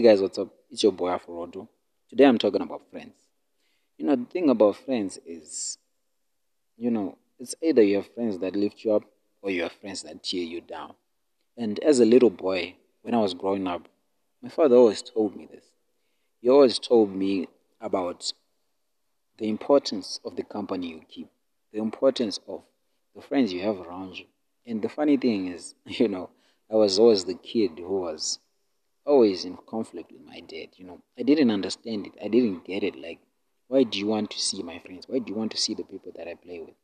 Hey guys, what's up? It's your boy Afrodo. Today I'm talking about friends. You know, the thing about friends is, you know, it's either you have friends that lift you up or you have friends that tear you down. And as a little boy, when I was growing up, my father always told me this. He always told me about the importance of the company you keep, the importance of the friends you have around you. And the funny thing is, you know, I was always the kid who was always in conflict with my dad. You know, I didn't understand it. I didn't get it. Like, why do you want to see my friends? Why do you want to see the people that I play with?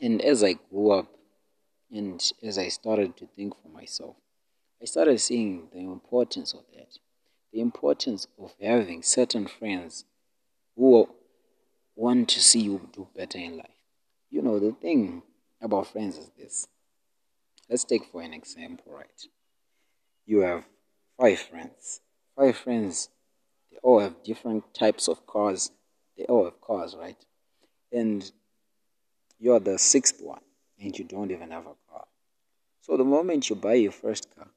And as I grew up and as I started to think for myself, I started seeing the importance of that. The importance of having certain friends who want to see you do better in life. You know, the thing about friends is this. Let's take for an example, right? You have five friends. Five friends, they all have different types of cars. They all have cars, right? And you're the sixth one, and you don't even have a car. So the moment you buy your first car,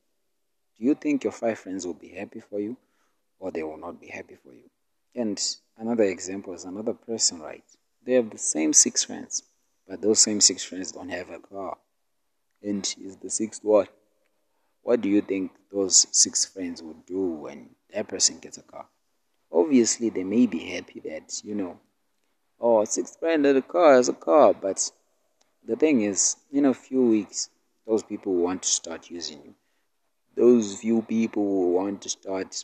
do you think your five friends will be happy for you, or they will not be happy for you? And another example is another person, right? They have the same six friends, but those same six friends don't have a car. And is the sixth one what do you think those six friends would do when that person gets a car? Obviously, they may be happy that, you know, oh, six friend of the car is a car, but the thing is, in a few weeks, those people want to start using you. Those few people who want to start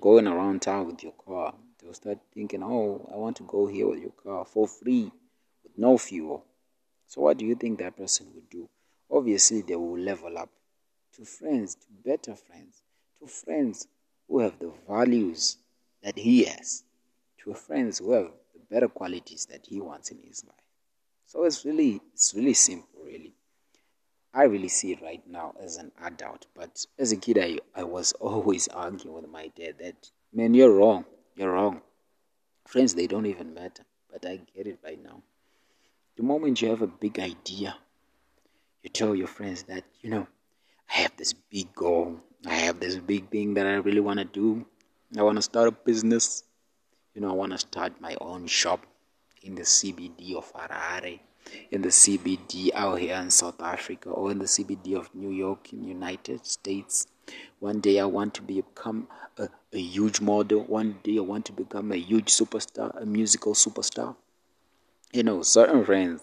going around town with your car, they'll start thinking, oh, I want to go here with your car for free with no fuel. So, what do you think that person would do? Obviously, they will level up to friends, to better friends, to friends who have the values that he has, to friends who have the better qualities that he wants in his life. So it's really it's really simple really. I really see it right now as an adult, but as a kid I, I was always arguing with my dad that man you're wrong. You're wrong. Friends they don't even matter. But I get it right now. The moment you have a big idea, you tell your friends that, you know, I have this big goal. I have this big thing that I really want to do. I want to start a business. You know, I want to start my own shop in the CBD of Harare, in the CBD out here in South Africa, or in the CBD of New York in the United States. One day I want to become a, a huge model. One day I want to become a huge superstar, a musical superstar. You know, certain friends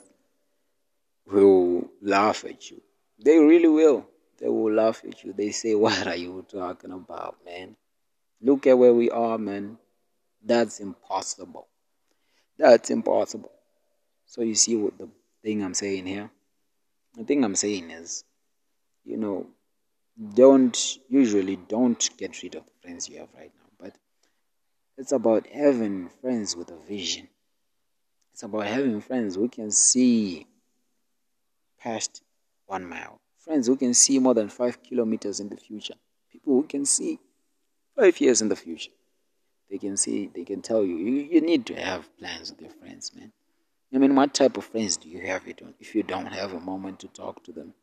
will laugh at you. They really will they will laugh at you. They say, What are you talking about, man? Look at where we are, man. That's impossible. That's impossible. So, you see what the thing I'm saying here? The thing I'm saying is, you know, don't usually don't get rid of the friends you have right now, but it's about having friends with a vision. It's about having friends who can see past one mile friends who can see more than five kilometers in the future, people who can see five years in the future. They can see, they can tell you, you, you need to have plans with your friends, man. I mean, what type of friends do you have if you don't have a moment to talk to them?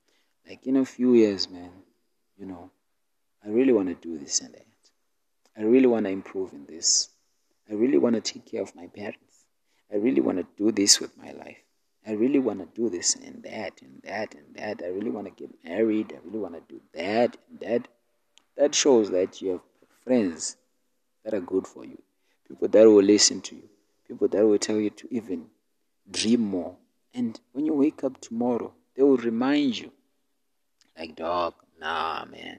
Like in a few years, man, you know, I really want to do this and that. I really want to improve in this. I really want to take care of my parents. I really want to do this with my life. I really want to do this and that and that and that. I really want to get married. I really want to do that and that. That shows that you have friends that are good for you, people that will listen to you, people that will tell you to even dream more. And when you wake up tomorrow, they will remind you, like, dog, nah, man.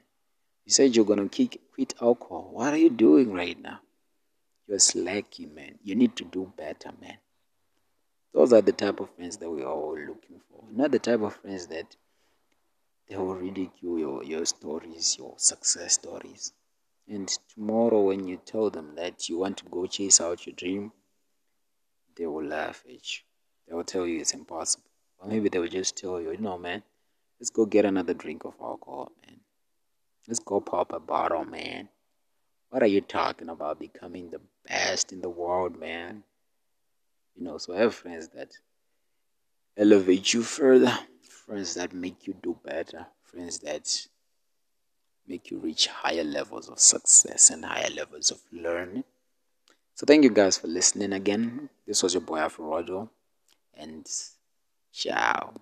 You said you're gonna kick, quit alcohol. What are you doing right now? You're slacking, man. You need to do better, man. Those are the type of friends that we are all looking for. Not the type of friends that they will ridicule your, your stories, your success stories. And tomorrow, when you tell them that you want to go chase out your dream, they will laugh at you. They will tell you it's impossible. Or maybe they will just tell you, you know, man, let's go get another drink of alcohol, man. Let's go pop a bottle, man. What are you talking about becoming the best in the world, man? You know, so have friends that elevate you further, friends that make you do better, friends that make you reach higher levels of success and higher levels of learning. So thank you guys for listening again. This was your boy Afro and ciao.